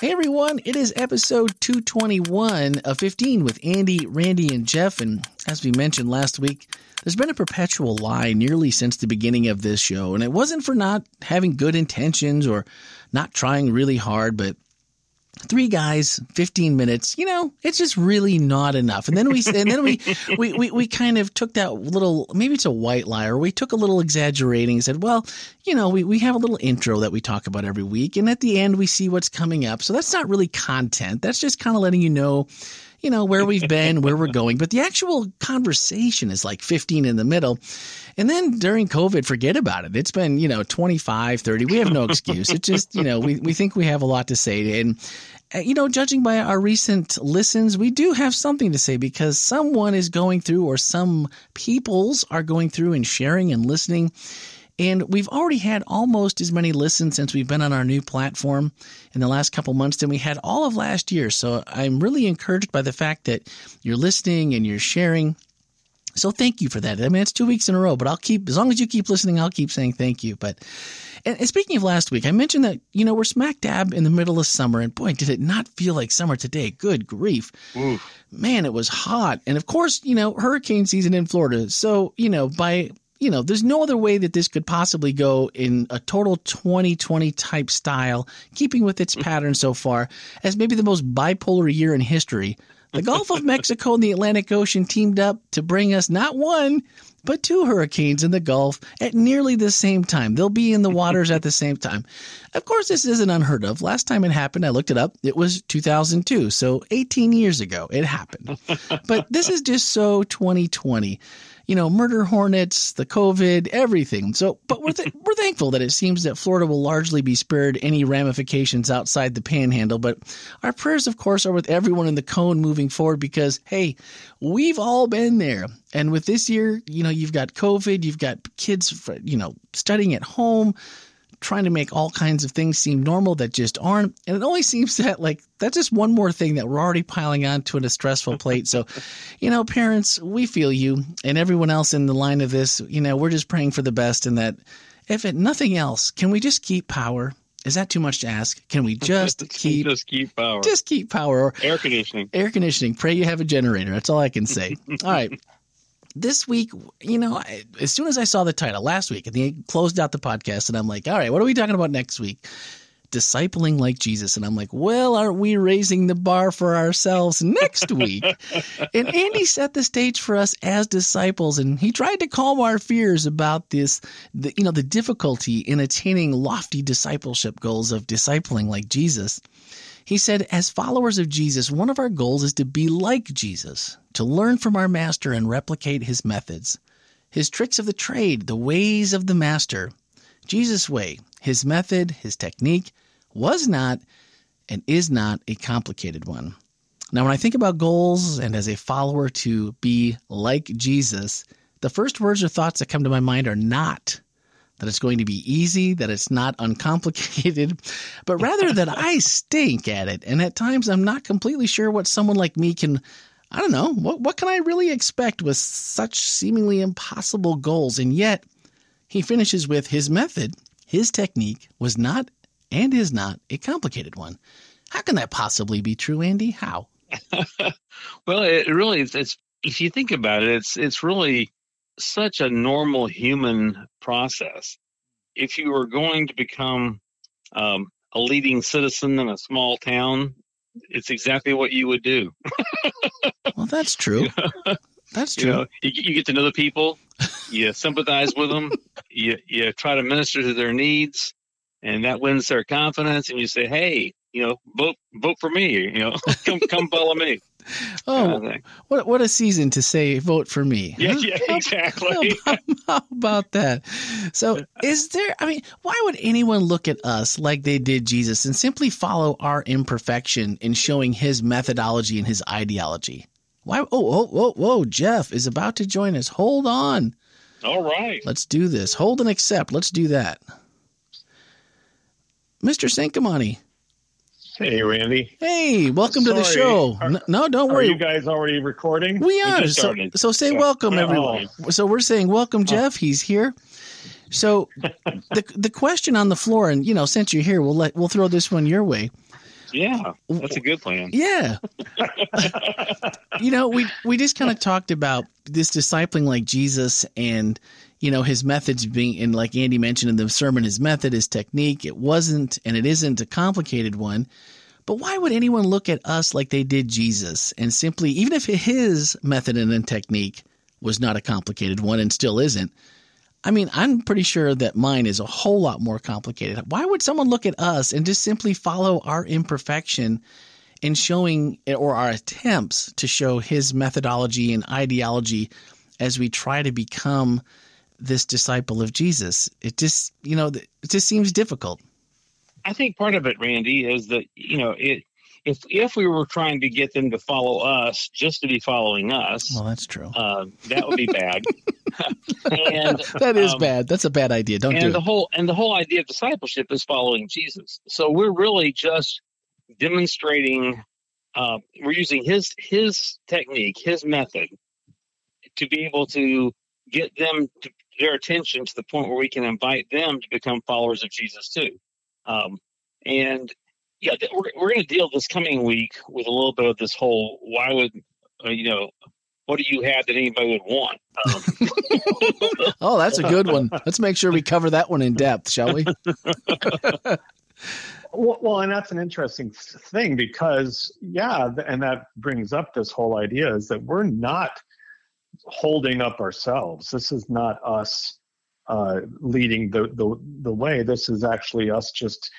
Hey everyone, it is episode 221 of 15 with Andy, Randy, and Jeff. And as we mentioned last week, there's been a perpetual lie nearly since the beginning of this show. And it wasn't for not having good intentions or not trying really hard, but three guys 15 minutes you know it's just really not enough. And then we and then we, we we we kind of took that little maybe it's a white lie or we took a little exaggerating and said well you know we, we have a little intro that we talk about every week. And at the end we see what's coming up. So that's not really content. That's just kind of letting you know you know, where we've been, where we're going. But the actual conversation is like 15 in the middle. And then during COVID, forget about it. It's been, you know, 25, 30. We have no excuse. It's just, you know, we, we think we have a lot to say. And, uh, you know, judging by our recent listens, we do have something to say because someone is going through or some peoples are going through and sharing and listening and we've already had almost as many listens since we've been on our new platform in the last couple months than we had all of last year. So I'm really encouraged by the fact that you're listening and you're sharing. So thank you for that. I mean, it's two weeks in a row, but I'll keep, as long as you keep listening, I'll keep saying thank you. But, and, speaking of last week, I mentioned that, you know, we're smack dab in the middle of summer and boy, did it not feel like summer today. Good grief. Oof. Man, it was hot. And of course, you know, hurricane season in Florida. So, you know, by you know, there's no other way that this could possibly go in a total 2020 type style, keeping with its mm-hmm. pattern so far, as maybe the most bipolar year in history. The Gulf of Mexico and the Atlantic Ocean teamed up to bring us not one, but two hurricanes in the Gulf at nearly the same time. They'll be in the waters at the same time. Of course, this isn't unheard of. Last time it happened, I looked it up, it was 2002. So 18 years ago, it happened. but this is just so 2020 you know, murder hornets, the COVID, everything. So, but we're, th- we're thankful that it seems that Florida will largely be spared any ramifications outside the panhandle. But our prayers, of course, are with everyone in the cone moving forward because, hey, we've all been there. And with this year, you know, you've got COVID, you've got kids, you know, studying at home trying to make all kinds of things seem normal that just aren't. And it only seems that like that's just one more thing that we're already piling onto a stressful plate. So, you know, parents, we feel you and everyone else in the line of this, you know, we're just praying for the best and that if it nothing else, can we just keep power? Is that too much to ask? Can we just keep just keep power? Just keep power. Air conditioning. Air conditioning. Pray you have a generator. That's all I can say. all right this week, you know, I, as soon as I saw the title last week and they closed out the podcast, and I'm like, all right, what are we talking about next week? Discipling like Jesus. And I'm like, well, aren't we raising the bar for ourselves next week? and Andy set the stage for us as disciples, and he tried to calm our fears about this, the, you know, the difficulty in attaining lofty discipleship goals of discipling like Jesus. He said, as followers of Jesus, one of our goals is to be like Jesus, to learn from our master and replicate his methods. His tricks of the trade, the ways of the master. Jesus' way, his method, his technique, was not and is not a complicated one. Now, when I think about goals and as a follower to be like Jesus, the first words or thoughts that come to my mind are not that it's going to be easy, that it's not uncomplicated, but rather that I stink at it. And at times I'm not completely sure what someone like me can, I don't know, what, what can I really expect with such seemingly impossible goals? And yet he finishes with his method, his technique was not and is not a complicated one. How can that possibly be true, Andy? How? well, it really. It's, if you think about it, it's it's really such a normal human process. If you were going to become um, a leading citizen in a small town, it's exactly what you would do. well, that's true. That's true. You, know, you, you, get to know the people, you sympathize with them, you, you try to minister to their needs, and that wins their confidence. And you say, "Hey, you know, vote vote for me. You know, come come follow me." Oh, what what a season to say vote for me. Yeah, yeah exactly. How about, how about, that? So, is there? I mean, why would anyone look at us like they did Jesus and simply follow our imperfection in showing His methodology and His ideology? Why? Oh, oh, whoa, whoa! Jeff is about to join us. Hold on. All right. Let's do this. Hold and accept. Let's do that. Mr. Sankamani. Hey, Randy. Hey, welcome Sorry. to the show. Are, no, don't worry. Are you guys already recording? We are. So, so say welcome, oh. everyone. So we're saying welcome, oh. Jeff. He's here. So the the question on the floor, and you know, since you're here, we'll let we'll throw this one your way. Yeah, that's a good plan. Yeah. you know, we we just kind of talked about this discipling like Jesus and you know his methods being and like Andy mentioned in the sermon his method his technique it wasn't and it isn't a complicated one but why would anyone look at us like they did Jesus and simply even if his method and technique was not a complicated one and still isn't I mean, I'm pretty sure that mine is a whole lot more complicated. Why would someone look at us and just simply follow our imperfection in showing or our attempts to show his methodology and ideology as we try to become this disciple of Jesus? It just, you know, it just seems difficult. I think part of it, Randy, is that, you know, it, if if we were trying to get them to follow us just to be following us, well, that's true. Uh, that would be bad. and that is um, bad. That's a bad idea. Don't you? and do the it. whole and the whole idea of discipleship is following Jesus. So we're really just demonstrating. Uh, we're using his his technique, his method, to be able to get them to their attention to the point where we can invite them to become followers of Jesus too. Um, and yeah, we're, we're going to deal this coming week with a little bit of this whole why would uh, you know what do you have that anybody would want? Um. oh, that's a good one. Let's make sure we cover that one in depth, shall we? well, well, and that's an interesting thing because yeah, and that brings up this whole idea is that we're not holding up ourselves. This is not us uh, leading the, the the way. This is actually us just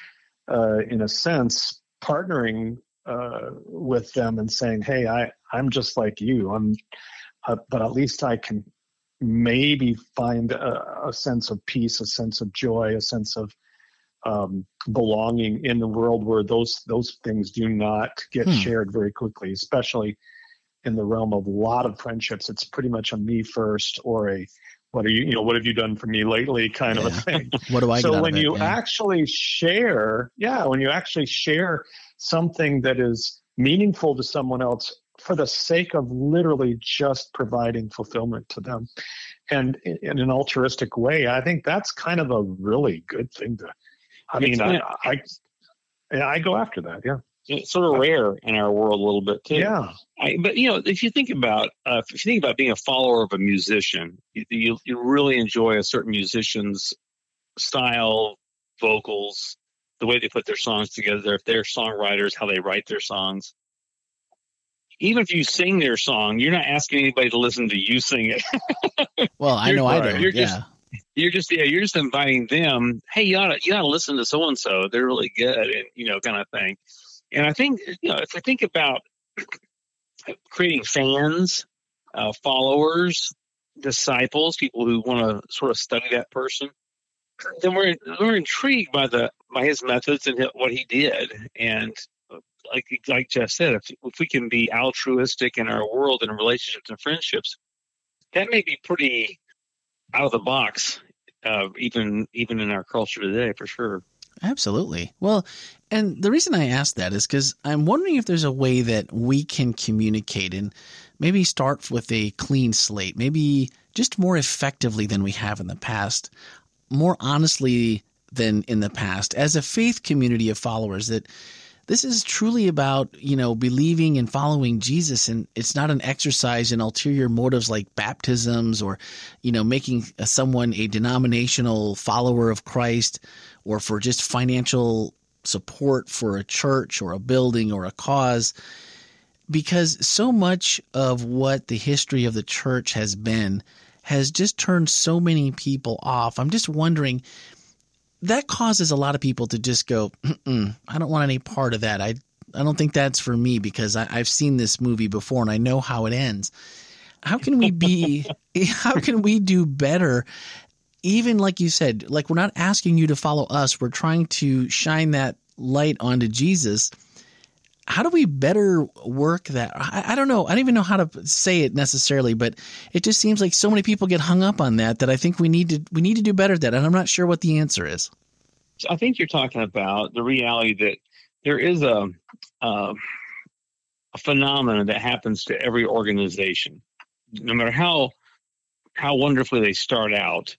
uh, in a sense, partnering uh, with them and saying, "Hey, I I'm just like you. I'm, uh, but at least I can maybe find a, a, sense of peace, a sense of joy, a sense of um, belonging in the world where those those things do not get hmm. shared very quickly, especially in the realm of a lot of friendships. It's pretty much a me first or a what are you you know what have you done for me lately kind yeah. of a thing. What do i so when you actually share yeah when you actually share something that is meaningful to someone else for the sake of literally just providing fulfillment to them and in an altruistic way i think that's kind of a really good thing to i mean I, I i go after that yeah it's sort of rare in our world a little bit too. Yeah. I, but you know, if you think about uh, if you think about being a follower of a musician, you, you, you really enjoy a certain musician's style, vocals, the way they put their songs together, if they're songwriters, how they write their songs. Even if you sing their song, you're not asking anybody to listen to you sing it. well, I know I do. You're yeah. Just, you're just yeah, you're just inviting them. Hey, you ought to you ought to listen to so and so. They're really good, and you know, kind of thing. And I think, you know, if we think about creating fans, uh, followers, disciples, people who want to sort of study that person, then we're we're intrigued by the by his methods and what he did. And like like Jeff said, if if we can be altruistic in our world and relationships and friendships, that may be pretty out of the box, uh, even even in our culture today, for sure. Absolutely. Well, and the reason I ask that is because I'm wondering if there's a way that we can communicate and maybe start with a clean slate, maybe just more effectively than we have in the past, more honestly than in the past, as a faith community of followers that this is truly about you know believing and following jesus and it's not an exercise in ulterior motives like baptisms or you know making someone a denominational follower of christ or for just financial support for a church or a building or a cause because so much of what the history of the church has been has just turned so many people off. I'm just wondering that causes a lot of people to just go, I don't want any part of that. I I don't think that's for me because I, I've seen this movie before and I know how it ends. How can we be? how can we do better even like you said, like we're not asking you to follow us, we're trying to shine that light onto Jesus. How do we better work that? I, I, don't know. I don't even know how to say it necessarily, but it just seems like so many people get hung up on that that I think we need to we need to do better at that, and I'm not sure what the answer is. I think you're talking about the reality that there is a a phenomenon that happens to every organization, no matter how how wonderfully they start out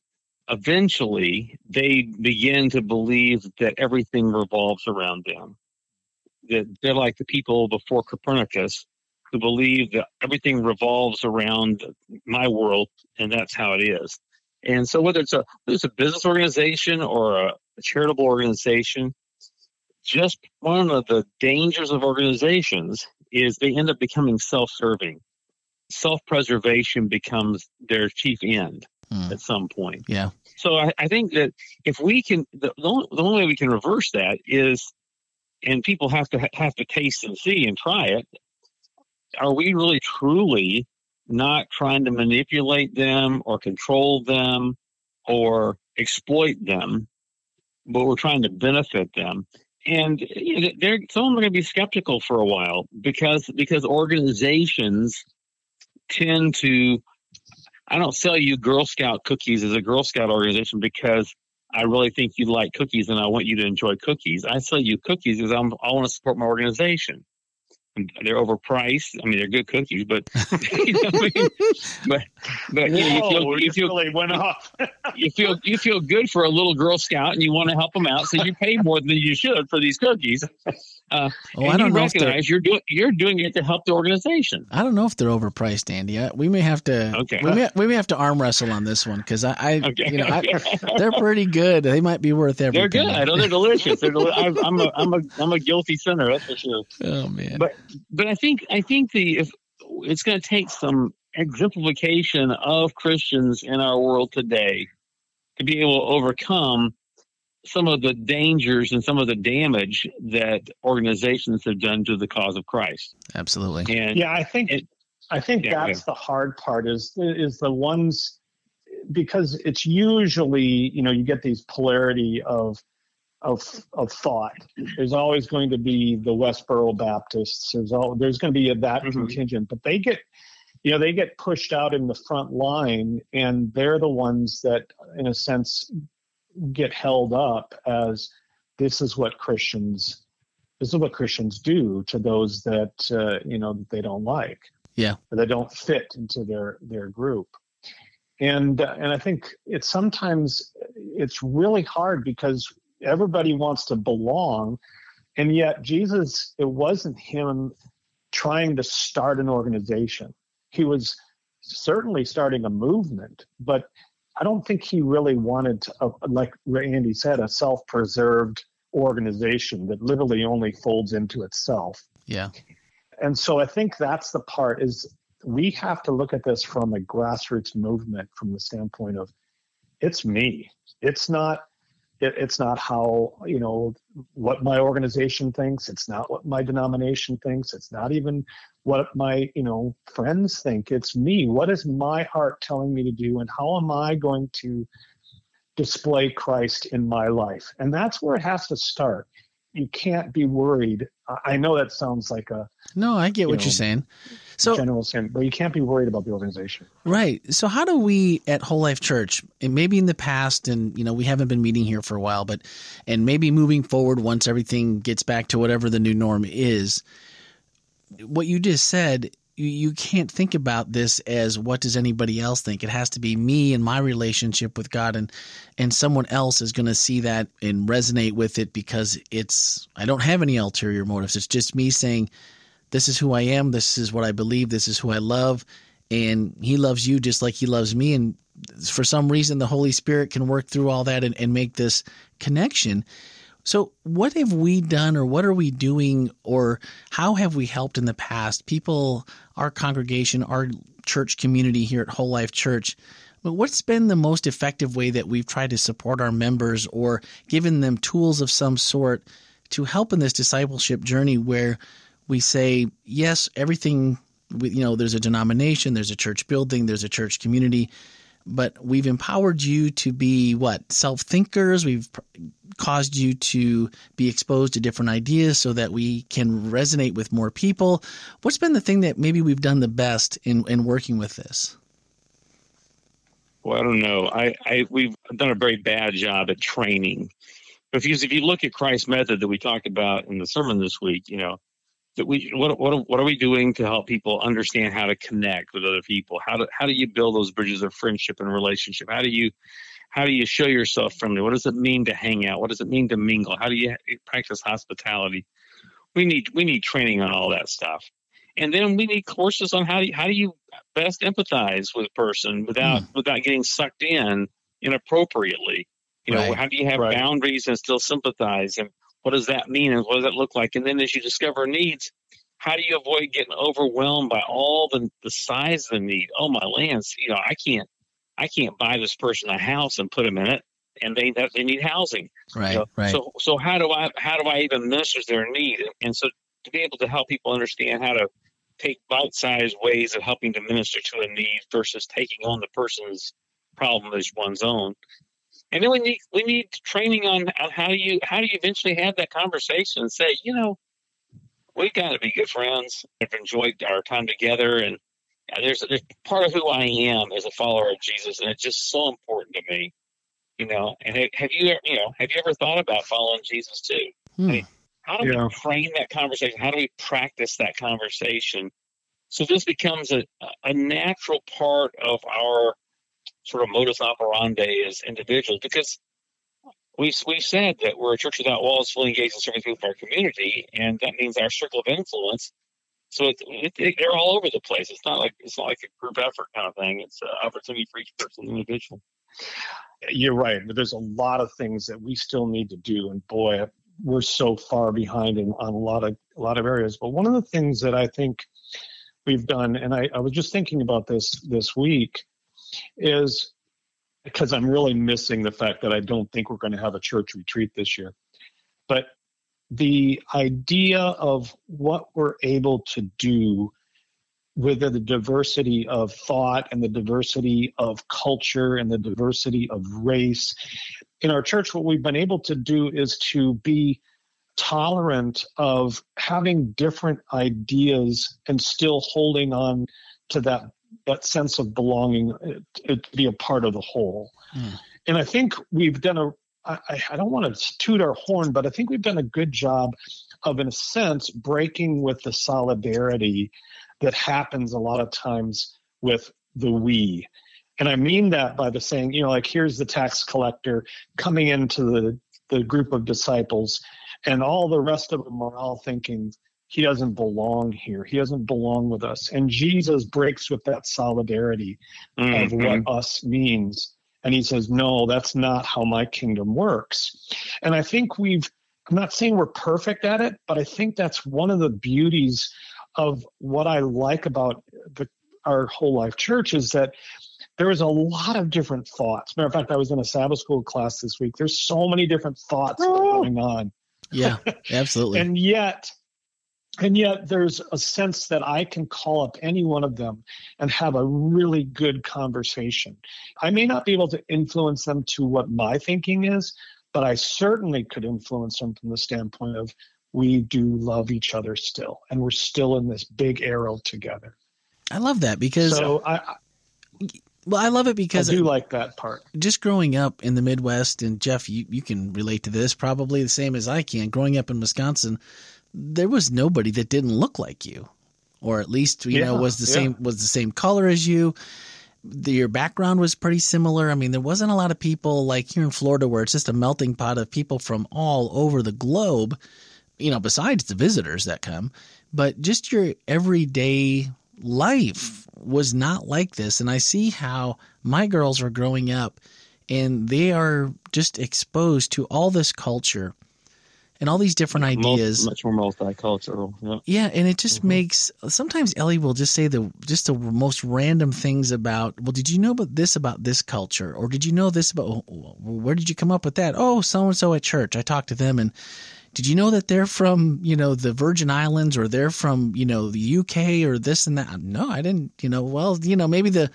eventually they begin to believe that everything revolves around them. that they're like the people before Copernicus who believe that everything revolves around my world and that's how it is. And so whether it's a it's a business organization or a, a charitable organization, just one of the dangers of organizations is they end up becoming self-serving. Self-preservation becomes their chief end hmm. at some point. Yeah. So I, I think that if we can, the, the, only, the only way we can reverse that is, and people have to have to taste and see and try it. Are we really truly not trying to manipulate them or control them or exploit them, but we're trying to benefit them? and you know, they're some of them are going to be skeptical for a while because because organizations tend to I don't sell you Girl Scout cookies as a Girl Scout organization because I really think you like cookies and I want you to enjoy cookies. I sell you cookies because I'm, I want to support my organization. They're overpriced. I mean, they're good cookies, but you know I mean? but but you, know, you feel you feel really went off. you feel you feel good for a little Girl Scout, and you want to help them out, so you pay more than you should for these cookies. Uh, oh, I don't you know recognize you're doing you're doing it to help the organization. I don't know if they're overpriced, Andy. I, we may have to okay. we may, we may have to arm wrestle on this one because I, I okay. you know I, they're pretty good. They might be worth everything. They're good. I know they're delicious. They're deli- I, I'm a I'm a I'm a guilty sinner. That's for sure. Oh man. But but I think I think the if it's going to take some exemplification of Christians in our world today to be able to overcome some of the dangers and some of the damage that organizations have done to the cause of Christ. Absolutely. And yeah, I think it, I think yeah, that's yeah. the hard part is is the ones because it's usually you know you get these polarity of of of thought. There's always going to be the Westboro Baptists. There's all there's going to be a, that mm-hmm. contingent, but they get you know they get pushed out in the front line, and they're the ones that, in a sense, get held up as this is what Christians this is what Christians do to those that uh, you know that they don't like. Yeah, or they don't fit into their their group. And uh, and I think it's sometimes it's really hard because everybody wants to belong, and yet Jesus it wasn't him trying to start an organization. He was certainly starting a movement, but I don't think he really wanted, to, uh, like Andy said, a self-preserved organization that literally only folds into itself. Yeah. And so I think that's the part is we have to look at this from a grassroots movement from the standpoint of it's me. It's not it, it's not how you know what my organization thinks. It's not what my denomination thinks. It's not even what my you know friends think. It's me. What is my heart telling me to do, and how am I going to display Christ in my life? And that's where it has to start. You can't be worried. I know that sounds like a no. I get you what know, you're saying so general sense, but you can't be worried about the organization. Right. So how do we at Whole Life Church, and maybe in the past, and you know we haven't been meeting here for a while, but and maybe moving forward once everything gets back to whatever the new norm is, what you just said. You, can't think about this as what does anybody else think. It has to be me and my relationship with God, and and someone else is going to see that and resonate with it because it's I don't have any ulterior motives. It's just me saying, this is who I am, this is what I believe, this is who I love, and he loves you just like he loves me. And for some reason, the Holy Spirit can work through all that and, and make this connection. So, what have we done, or what are we doing, or how have we helped in the past? People, our congregation, our church community here at Whole Life Church. But what's been the most effective way that we've tried to support our members or given them tools of some sort to help in this discipleship journey where we say, yes, everything, you know, there's a denomination, there's a church building, there's a church community, but we've empowered you to be what? Self thinkers. We've caused you to be exposed to different ideas so that we can resonate with more people. What's been the thing that maybe we've done the best in, in working with this? Well, I don't know. I, I we've done a very bad job at training. Because if you look at Christ's method that we talked about in the sermon this week, you know, that we what what what are we doing to help people understand how to connect with other people? How do how do you build those bridges of friendship and relationship? How do you how do you show yourself friendly? What does it mean to hang out? What does it mean to mingle? How do you practice hospitality? we need we need training on all that stuff, and then we need courses on how do you, how do you best empathize with a person without mm. without getting sucked in inappropriately. You know, right. how do you have right. boundaries and still sympathize, and what does that mean, and what does that look like? And then as you discover needs, how do you avoid getting overwhelmed by all the the size of the need? Oh my lands, you know, I can't I can't buy this person a house and put them in it, and they they need housing. Right, you know? right. So so how do I how do I even minister their need? And so to be able to help people understand how to take bite-sized ways of helping to minister to a need versus taking on the person's problem as one's own. And then we need we need training on, on how do you how do you eventually have that conversation and say, you know, we've got to be good friends. I've enjoyed our time together, and there's, there's part of who I am as a follower of Jesus, and it's just so important to me. You know, and have you you know have you ever thought about following Jesus too? Hmm. I mean, how do yeah. we frame that conversation? How do we practice that conversation so this becomes a, a natural part of our sort of modus operandi as individuals? Because we we said that we're a church without walls, fully engaged in serving people our community, and that means our circle of influence. So it, it, it, they're all over the place. It's not like it's not like a group effort kind of thing. It's an opportunity for each person individual. You're right. But there's a lot of things that we still need to do, and boy, we're so far behind in, on a lot of a lot of areas. But one of the things that I think we've done, and I, I was just thinking about this this week, is because I'm really missing the fact that I don't think we're going to have a church retreat this year. But the idea of what we're able to do with the diversity of thought and the diversity of culture and the diversity of race in our church, what we've been able to do is to be tolerant of having different ideas and still holding on to that that sense of belonging it, it, to be a part of the whole. Mm. And I think we've done a, I, I don't want to toot our horn, but I think we've done a good job of, in a sense, breaking with the solidarity that happens a lot of times with the we. And I mean that by the saying, you know, like here's the tax collector coming into the, the group of disciples, and all the rest of them are all thinking, he doesn't belong here. He doesn't belong with us. And Jesus breaks with that solidarity mm-hmm. of what us means. And he says, No, that's not how my kingdom works. And I think we've, I'm not saying we're perfect at it, but I think that's one of the beauties of what I like about the, our whole life church is that there is a lot of different thoughts. Matter of fact, I was in a Sabbath school class this week. There's so many different thoughts oh. going on. Yeah, absolutely. and yet, and yet there's a sense that I can call up any one of them and have a really good conversation. I may not be able to influence them to what my thinking is, but I certainly could influence them from the standpoint of we do love each other still, and we're still in this big arrow together. I love that because so I, well, I love it because I do like that part. Just growing up in the Midwest, and Jeff, you, you can relate to this probably the same as I can. Growing up in Wisconsin, there was nobody that didn't look like you, or at least you yeah, know was the yeah. same was the same color as you. The, your background was pretty similar. I mean, there wasn't a lot of people like here in Florida where it's just a melting pot of people from all over the globe. You know, besides the visitors that come, but just your everyday life was not like this. And I see how my girls are growing up and they are just exposed to all this culture and all these different ideas. Much more multicultural. Yeah. yeah, and it just mm-hmm. makes sometimes Ellie will just say the just the most random things about. Well, did you know about this about this culture, or did you know this about? Where did you come up with that? Oh, so and so at church. I talked to them, and did you know that they're from you know the Virgin Islands, or they're from you know the UK, or this and that? No, I didn't. You know, well, you know, maybe the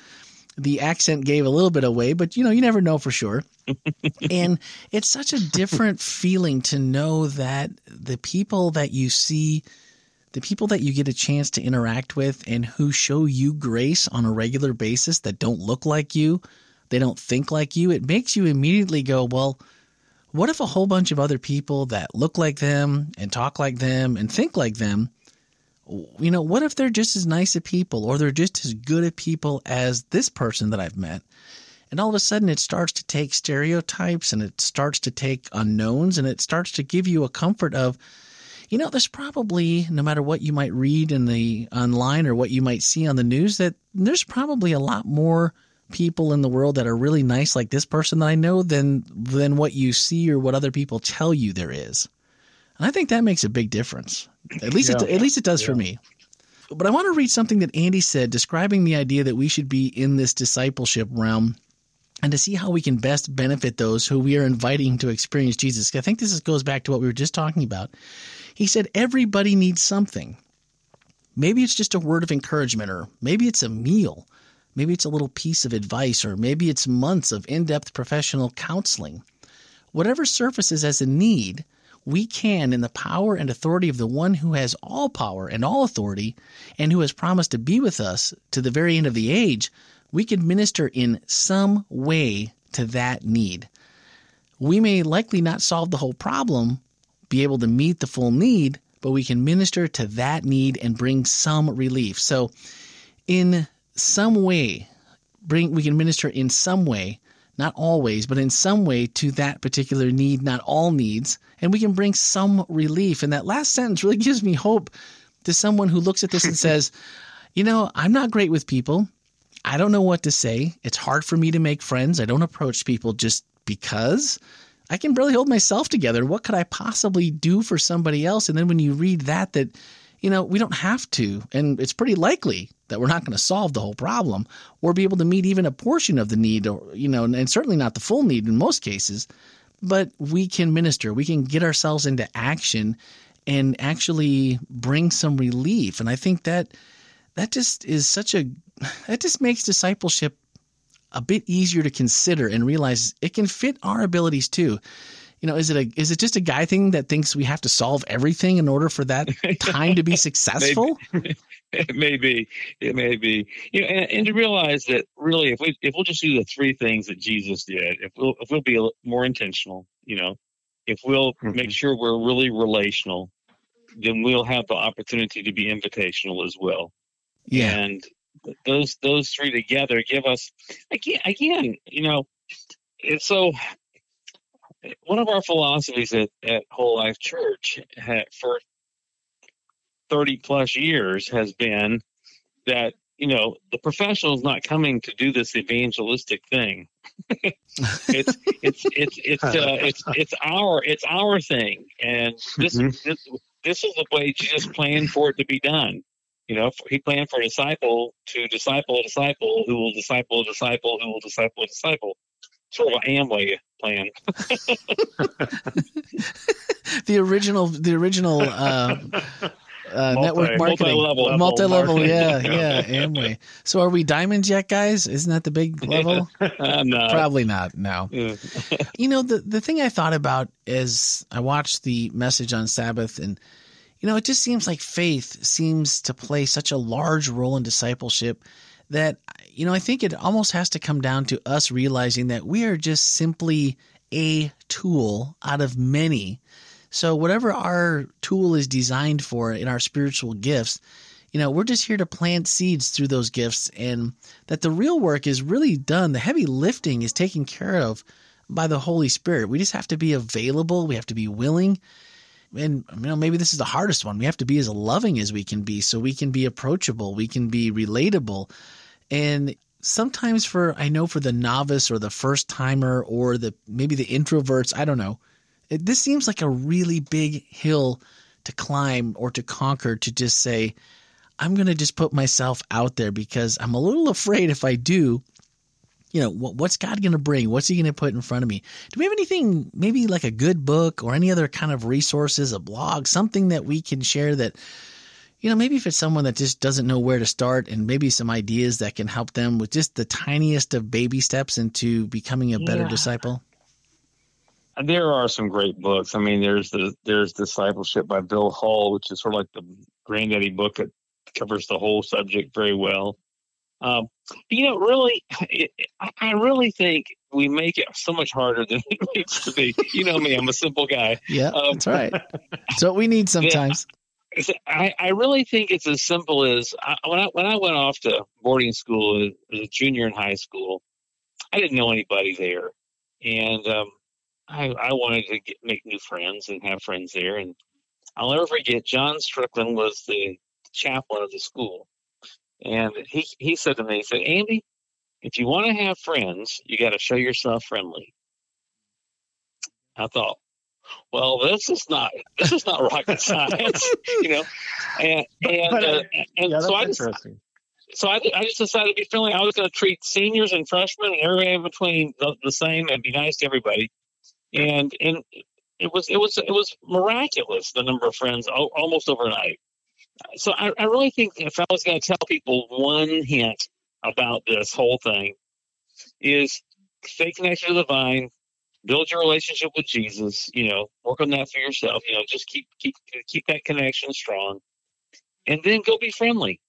the accent gave a little bit away, but you know, you never know for sure. and it's such a different feeling to know that the people that you see, the people that you get a chance to interact with and who show you grace on a regular basis that don't look like you, they don't think like you, it makes you immediately go, well, what if a whole bunch of other people that look like them and talk like them and think like them you know, what if they're just as nice a people or they're just as good at people as this person that I've met? And all of a sudden it starts to take stereotypes and it starts to take unknowns and it starts to give you a comfort of, you know, there's probably no matter what you might read in the online or what you might see on the news, that there's probably a lot more people in the world that are really nice like this person that I know than than what you see or what other people tell you there is. And I think that makes a big difference. At least yeah. it, at least it does yeah. for me. But I want to read something that Andy said describing the idea that we should be in this discipleship realm and to see how we can best benefit those who we are inviting to experience Jesus. I think this is, goes back to what we were just talking about. He said everybody needs something. Maybe it's just a word of encouragement or maybe it's a meal Maybe it's a little piece of advice, or maybe it's months of in depth professional counseling. Whatever surfaces as a need, we can, in the power and authority of the one who has all power and all authority, and who has promised to be with us to the very end of the age, we can minister in some way to that need. We may likely not solve the whole problem, be able to meet the full need, but we can minister to that need and bring some relief. So, in some way bring we can minister in some way not always but in some way to that particular need not all needs and we can bring some relief. And that last sentence really gives me hope to someone who looks at this and says you know i'm not great with people. I don't know what to say. It's hard for me to make friends. I don't approach people just because. I can barely hold myself together. What could i possibly do for somebody else? And then when you read that that you know, we don't have to. And it's pretty likely that we're not going to solve the whole problem or be able to meet even a portion of the need or, you know, and certainly not the full need in most cases. But we can minister, we can get ourselves into action and actually bring some relief. And I think that that just is such a, that just makes discipleship a bit easier to consider and realize it can fit our abilities too you know, is it a is it just a guy thing that thinks we have to solve everything in order for that time to be successful? it may be, it may be, you know, and, and, to realize that really, if we if we'll just do the three things that Jesus did, if we'll if we'll be more intentional, you know, if we'll mm-hmm. make sure we're really relational, then we'll have the opportunity to be invitational as well. Yeah. And those those three together give us again again, you know, it's so one of our philosophies at, at Whole Life Church for 30 plus years has been that you know the professional is not coming to do this evangelistic thing it's it's it's it's uh, it's it's our it's our thing and this mm-hmm. this this is the way jesus planned for it to be done you know he planned for a disciple to disciple a disciple who will disciple a disciple who will disciple a disciple sort of Amway plan. the original, the original uh, uh, multi, network marketing, multi-level, multi-level, yeah, yeah, Amway. So, are we diamonds yet, guys? Isn't that the big level? no. Probably not. No. you know, the the thing I thought about is I watched the message on Sabbath and. You know, it just seems like faith seems to play such a large role in discipleship that you know, I think it almost has to come down to us realizing that we are just simply a tool out of many. So whatever our tool is designed for in our spiritual gifts, you know, we're just here to plant seeds through those gifts and that the real work is really done. The heavy lifting is taken care of by the Holy Spirit. We just have to be available. We have to be willing. And you know, maybe this is the hardest one. We have to be as loving as we can be so we can be approachable. We can be relatable and sometimes for I know for the novice or the first timer or the maybe the introverts, I don't know. It, this seems like a really big hill to climb or to conquer to just say I'm going to just put myself out there because I'm a little afraid if I do you know what's God going to bring? What's He going to put in front of me? Do we have anything, maybe like a good book or any other kind of resources, a blog, something that we can share that you know, maybe if it's someone that just doesn't know where to start and maybe some ideas that can help them with just the tiniest of baby steps into becoming a better yeah. disciple? There are some great books. I mean, there's the there's Discipleship by Bill Hull, which is sort of like the granddaddy book that covers the whole subject very well. Um, you know, really, it, I really think we make it so much harder than it needs to be. You know me, I'm a simple guy. Yeah, um, that's right. That's what we need sometimes. I, I really think it's as simple as I, when I when I went off to boarding school as a junior in high school, I didn't know anybody there, and um, I, I wanted to get, make new friends and have friends there. And I'll never forget. John Strickland was the chaplain of the school, and he he said to me, he said, Andy, if you want to have friends, you got to show yourself friendly. I thought, well, this is not this is not rocket science, you know, and and, But, uh, and yeah, so I just so I, I just decided to be friendly. I was going to treat seniors and freshmen and everybody in between the, the same and be nice to everybody. And and it was it was it was miraculous the number of friends almost overnight. So I, I really think if I was going to tell people one hint about this whole thing is stay connected to the vine, build your relationship with Jesus. You know, work on that for yourself. You know, just keep keep keep that connection strong, and then go be friendly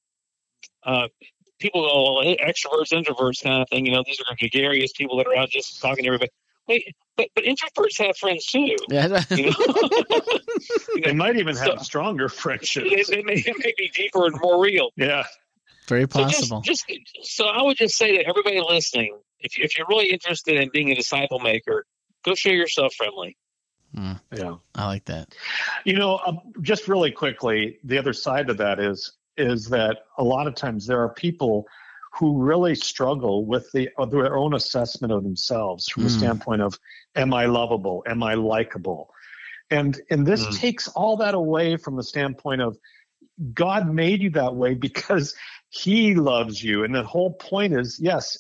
uh, people go, well, extroverts, introverts kind of thing. You know, these are gregarious people that are out just talking to everybody. Wait, but but introverts have friends too. Yeah. You know, They might even have So- stronger they, friendships. they, may, it may be deeper and more real. Yeah. Very So possible. just, just so I would just say to everybody listening, if you, if you're really interested in being a disciple maker, go show yourself friendly. Mm, Yeah. I like that. You know, um, just really quickly, the other side of that is is that a lot of times there are people who really struggle with the uh, their own assessment of themselves from the Mm. standpoint of am I lovable, am I likable, and and this Mm. takes all that away from the standpoint of God made you that way because He loves you, and the whole point is yes.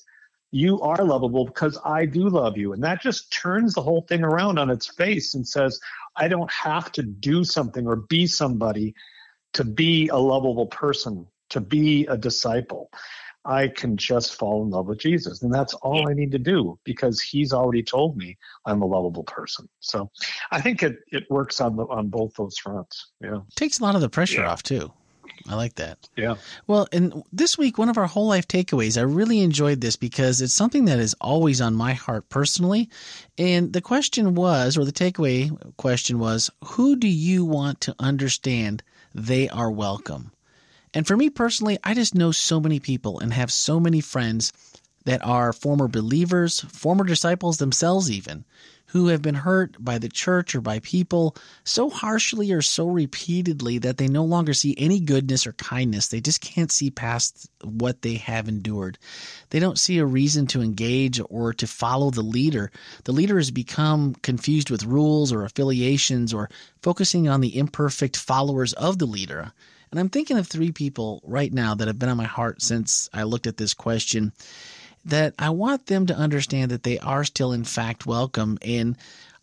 You are lovable because I do love you. And that just turns the whole thing around on its face and says, I don't have to do something or be somebody to be a lovable person, to be a disciple. I can just fall in love with Jesus. And that's all I need to do because he's already told me I'm a lovable person. So I think it, it works on the, on both those fronts. Yeah. Takes a lot of the pressure Yeah. off too. I like that. Yeah. Well, and this week, one of our whole life takeaways, I really enjoyed this because it's something that is always on my heart personally. And the question was, or the takeaway question was, who do you want to understand they are welcome? And for me personally, I just know so many people and have so many friends that are former believers, former disciples themselves, even, who have been hurt by the church or by people so harshly or so repeatedly that they no longer see any goodness or kindness. They just can't see past what they have endured. They don't see a reason to engage or to follow the leader. The leader has become confused with rules or affiliations or focusing on the imperfect followers of the leader. And I'm thinking of three people right now that have been on my heart since I looked at this question that I want them to understand that they are still, in fact, welcome. And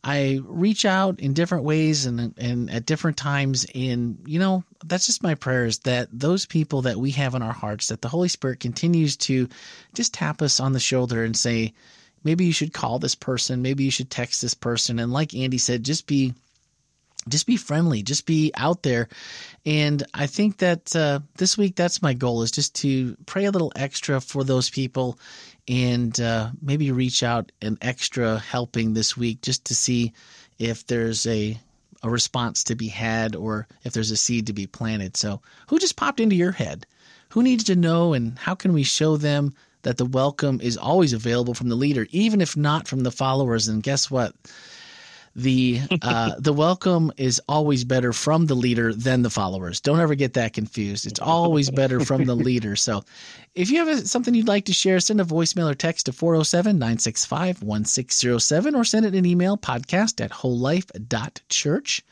I reach out in different ways and, and at different times. And, you know, that's just my prayers that those people that we have in our hearts, that the Holy Spirit continues to just tap us on the shoulder and say, maybe you should call this person, maybe you should text this person. And like Andy said, just be just be friendly just be out there. And i think that uh, this week that's my goal is just to pray a little extra for those people and uh, maybe reach out an extra helping this week just to see if there's a a response to be had or if there's a seed to be planted. So who just popped into your head? Who needs to know and how can we show them that the welcome is always available from the leader even if not from the followers? And guess what the uh, the welcome is always better from the leader than the followers. Don't ever get that confused. It's always better from the leader. So if you have a, something you'd like to share, send a voicemail or text to 407 965 1607 or send it an email podcast at wholelife.church.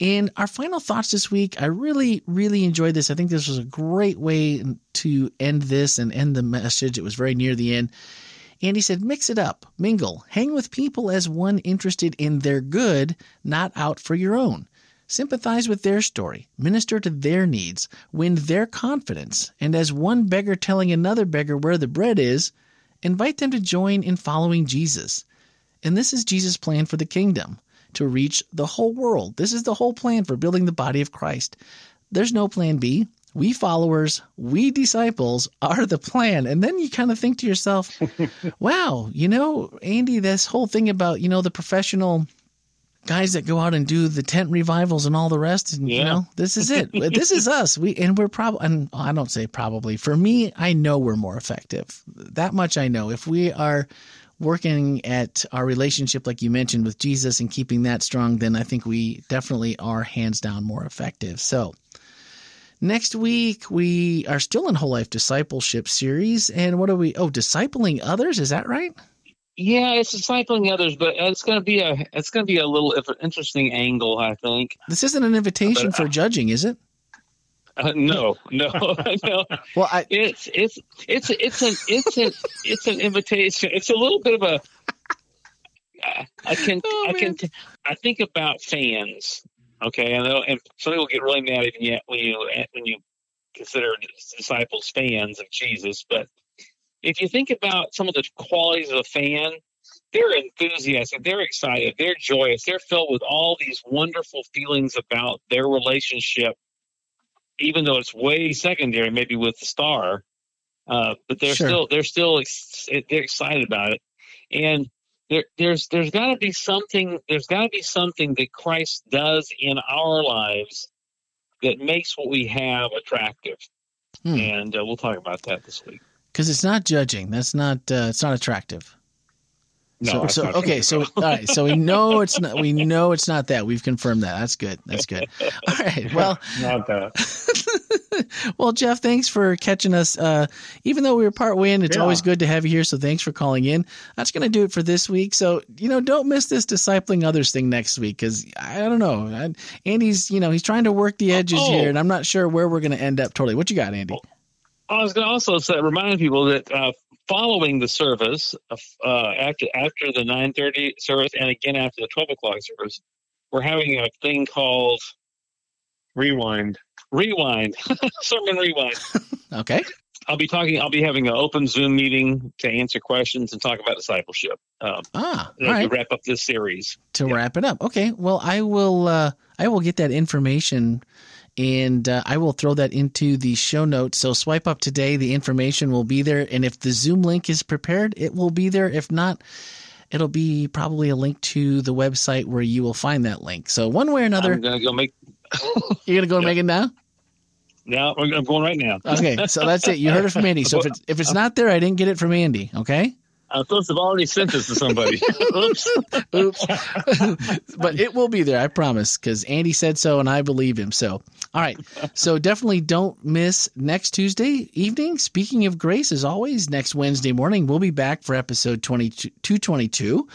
And our final thoughts this week, I really, really enjoyed this. I think this was a great way to end this and end the message. It was very near the end. Andy said, mix it up, mingle, hang with people as one interested in their good, not out for your own. Sympathize with their story, minister to their needs, win their confidence, and as one beggar telling another beggar where the bread is, invite them to join in following Jesus. And this is Jesus' plan for the kingdom to reach the whole world. This is the whole plan for building the body of Christ. There's no plan B we followers, we disciples are the plan. And then you kind of think to yourself, wow, you know, Andy, this whole thing about, you know, the professional guys that go out and do the tent revivals and all the rest. And, Yeah. you know, this is it. this is us. We, and we're probably, and I don't say probably for me, I know we're more effective. That much I know. If we are working at our relationship, like you mentioned, with Jesus and keeping that strong, then I think we definitely are hands down more effective. So, next week we are still in whole life discipleship series, and what are we? Oh, discipling others. Is that right? Yeah, it's discipling others, but it's going to be a it's going to be a little interesting angle, I think. This isn't an invitation but, uh, for judging, is it? Uh, no, no, no. Well, I, it's it's it's it's an it's an it's an invitation. It's a little bit of a. I can oh, I can I think about fans. Okay, know, and some people get really mad at you when you when you consider disciples fans of Jesus. But if you think about some of the qualities of a fan, they're enthusiastic, they're excited, they're joyous, they're filled with all these wonderful feelings about their relationship even though it's way secondary, maybe with the star, uh, but they're sure. still they're still ex- they're excited about it, and there, there's there's got to be something there's got to be something that Christ does in our lives that makes what we have attractive, hmm. and uh, we'll talk about that this week. Because it's not judging. That's not uh, it's not attractive. No, so, so okay, so all right, so we know it's not. We know it's not that. We've confirmed that. That's good. That's good. All right. Well, not that. well, Jeff, thanks for catching us. Uh, even though we were part way in, it's yeah. always good to have you here. So thanks for calling in. That's going to do it for this week. So you know, don't miss this discipling others thing next week because I don't know. I, Andy's, you know, he's trying to work the edges oh. here, and I'm not sure where we're going to end up. Totally. What you got, Andy? I was going to also say, remind people that uh, following the service, uh, after after the nine thirty service, and again after the twelve o'clock service, we're having a thing called rewind. Rewind, sermon rewind. okay. I'll be talking. I'll be having an open Zoom meeting to answer questions and talk about discipleship. Um, ah, all right. To wrap up this series. To yeah. wrap it up, okay. Well, I will. Uh, I will get that information and uh, I will throw that into the show notes. So swipe up today, the information will be there, and if the Zoom link is prepared, it will be there. If not, it'll be probably a link to the website where you will find that link. So one way or another, I'm gonna go make. you're gonna go yeah. make it now. No, I'm going right now. okay, so that's it. You heard it from Andy. So if it's if it's not there, I didn't get it from Andy. Okay. I am supposed to have already sent this to somebody. Oops. Oops. but it will be there, I promise, because Andy said so and I believe him. So, all right. So definitely don't miss next Tuesday evening. Speaking of grace, as always, next Wednesday morning, we'll be back for episode 222.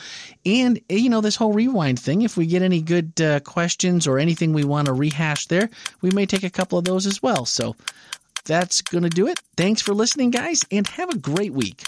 And, you know, this whole rewind thing, if we get any good uh, questions or anything we want to rehash there, we may take a couple of those as well. So that's going to do it. Thanks for listening, guys, and have a great week.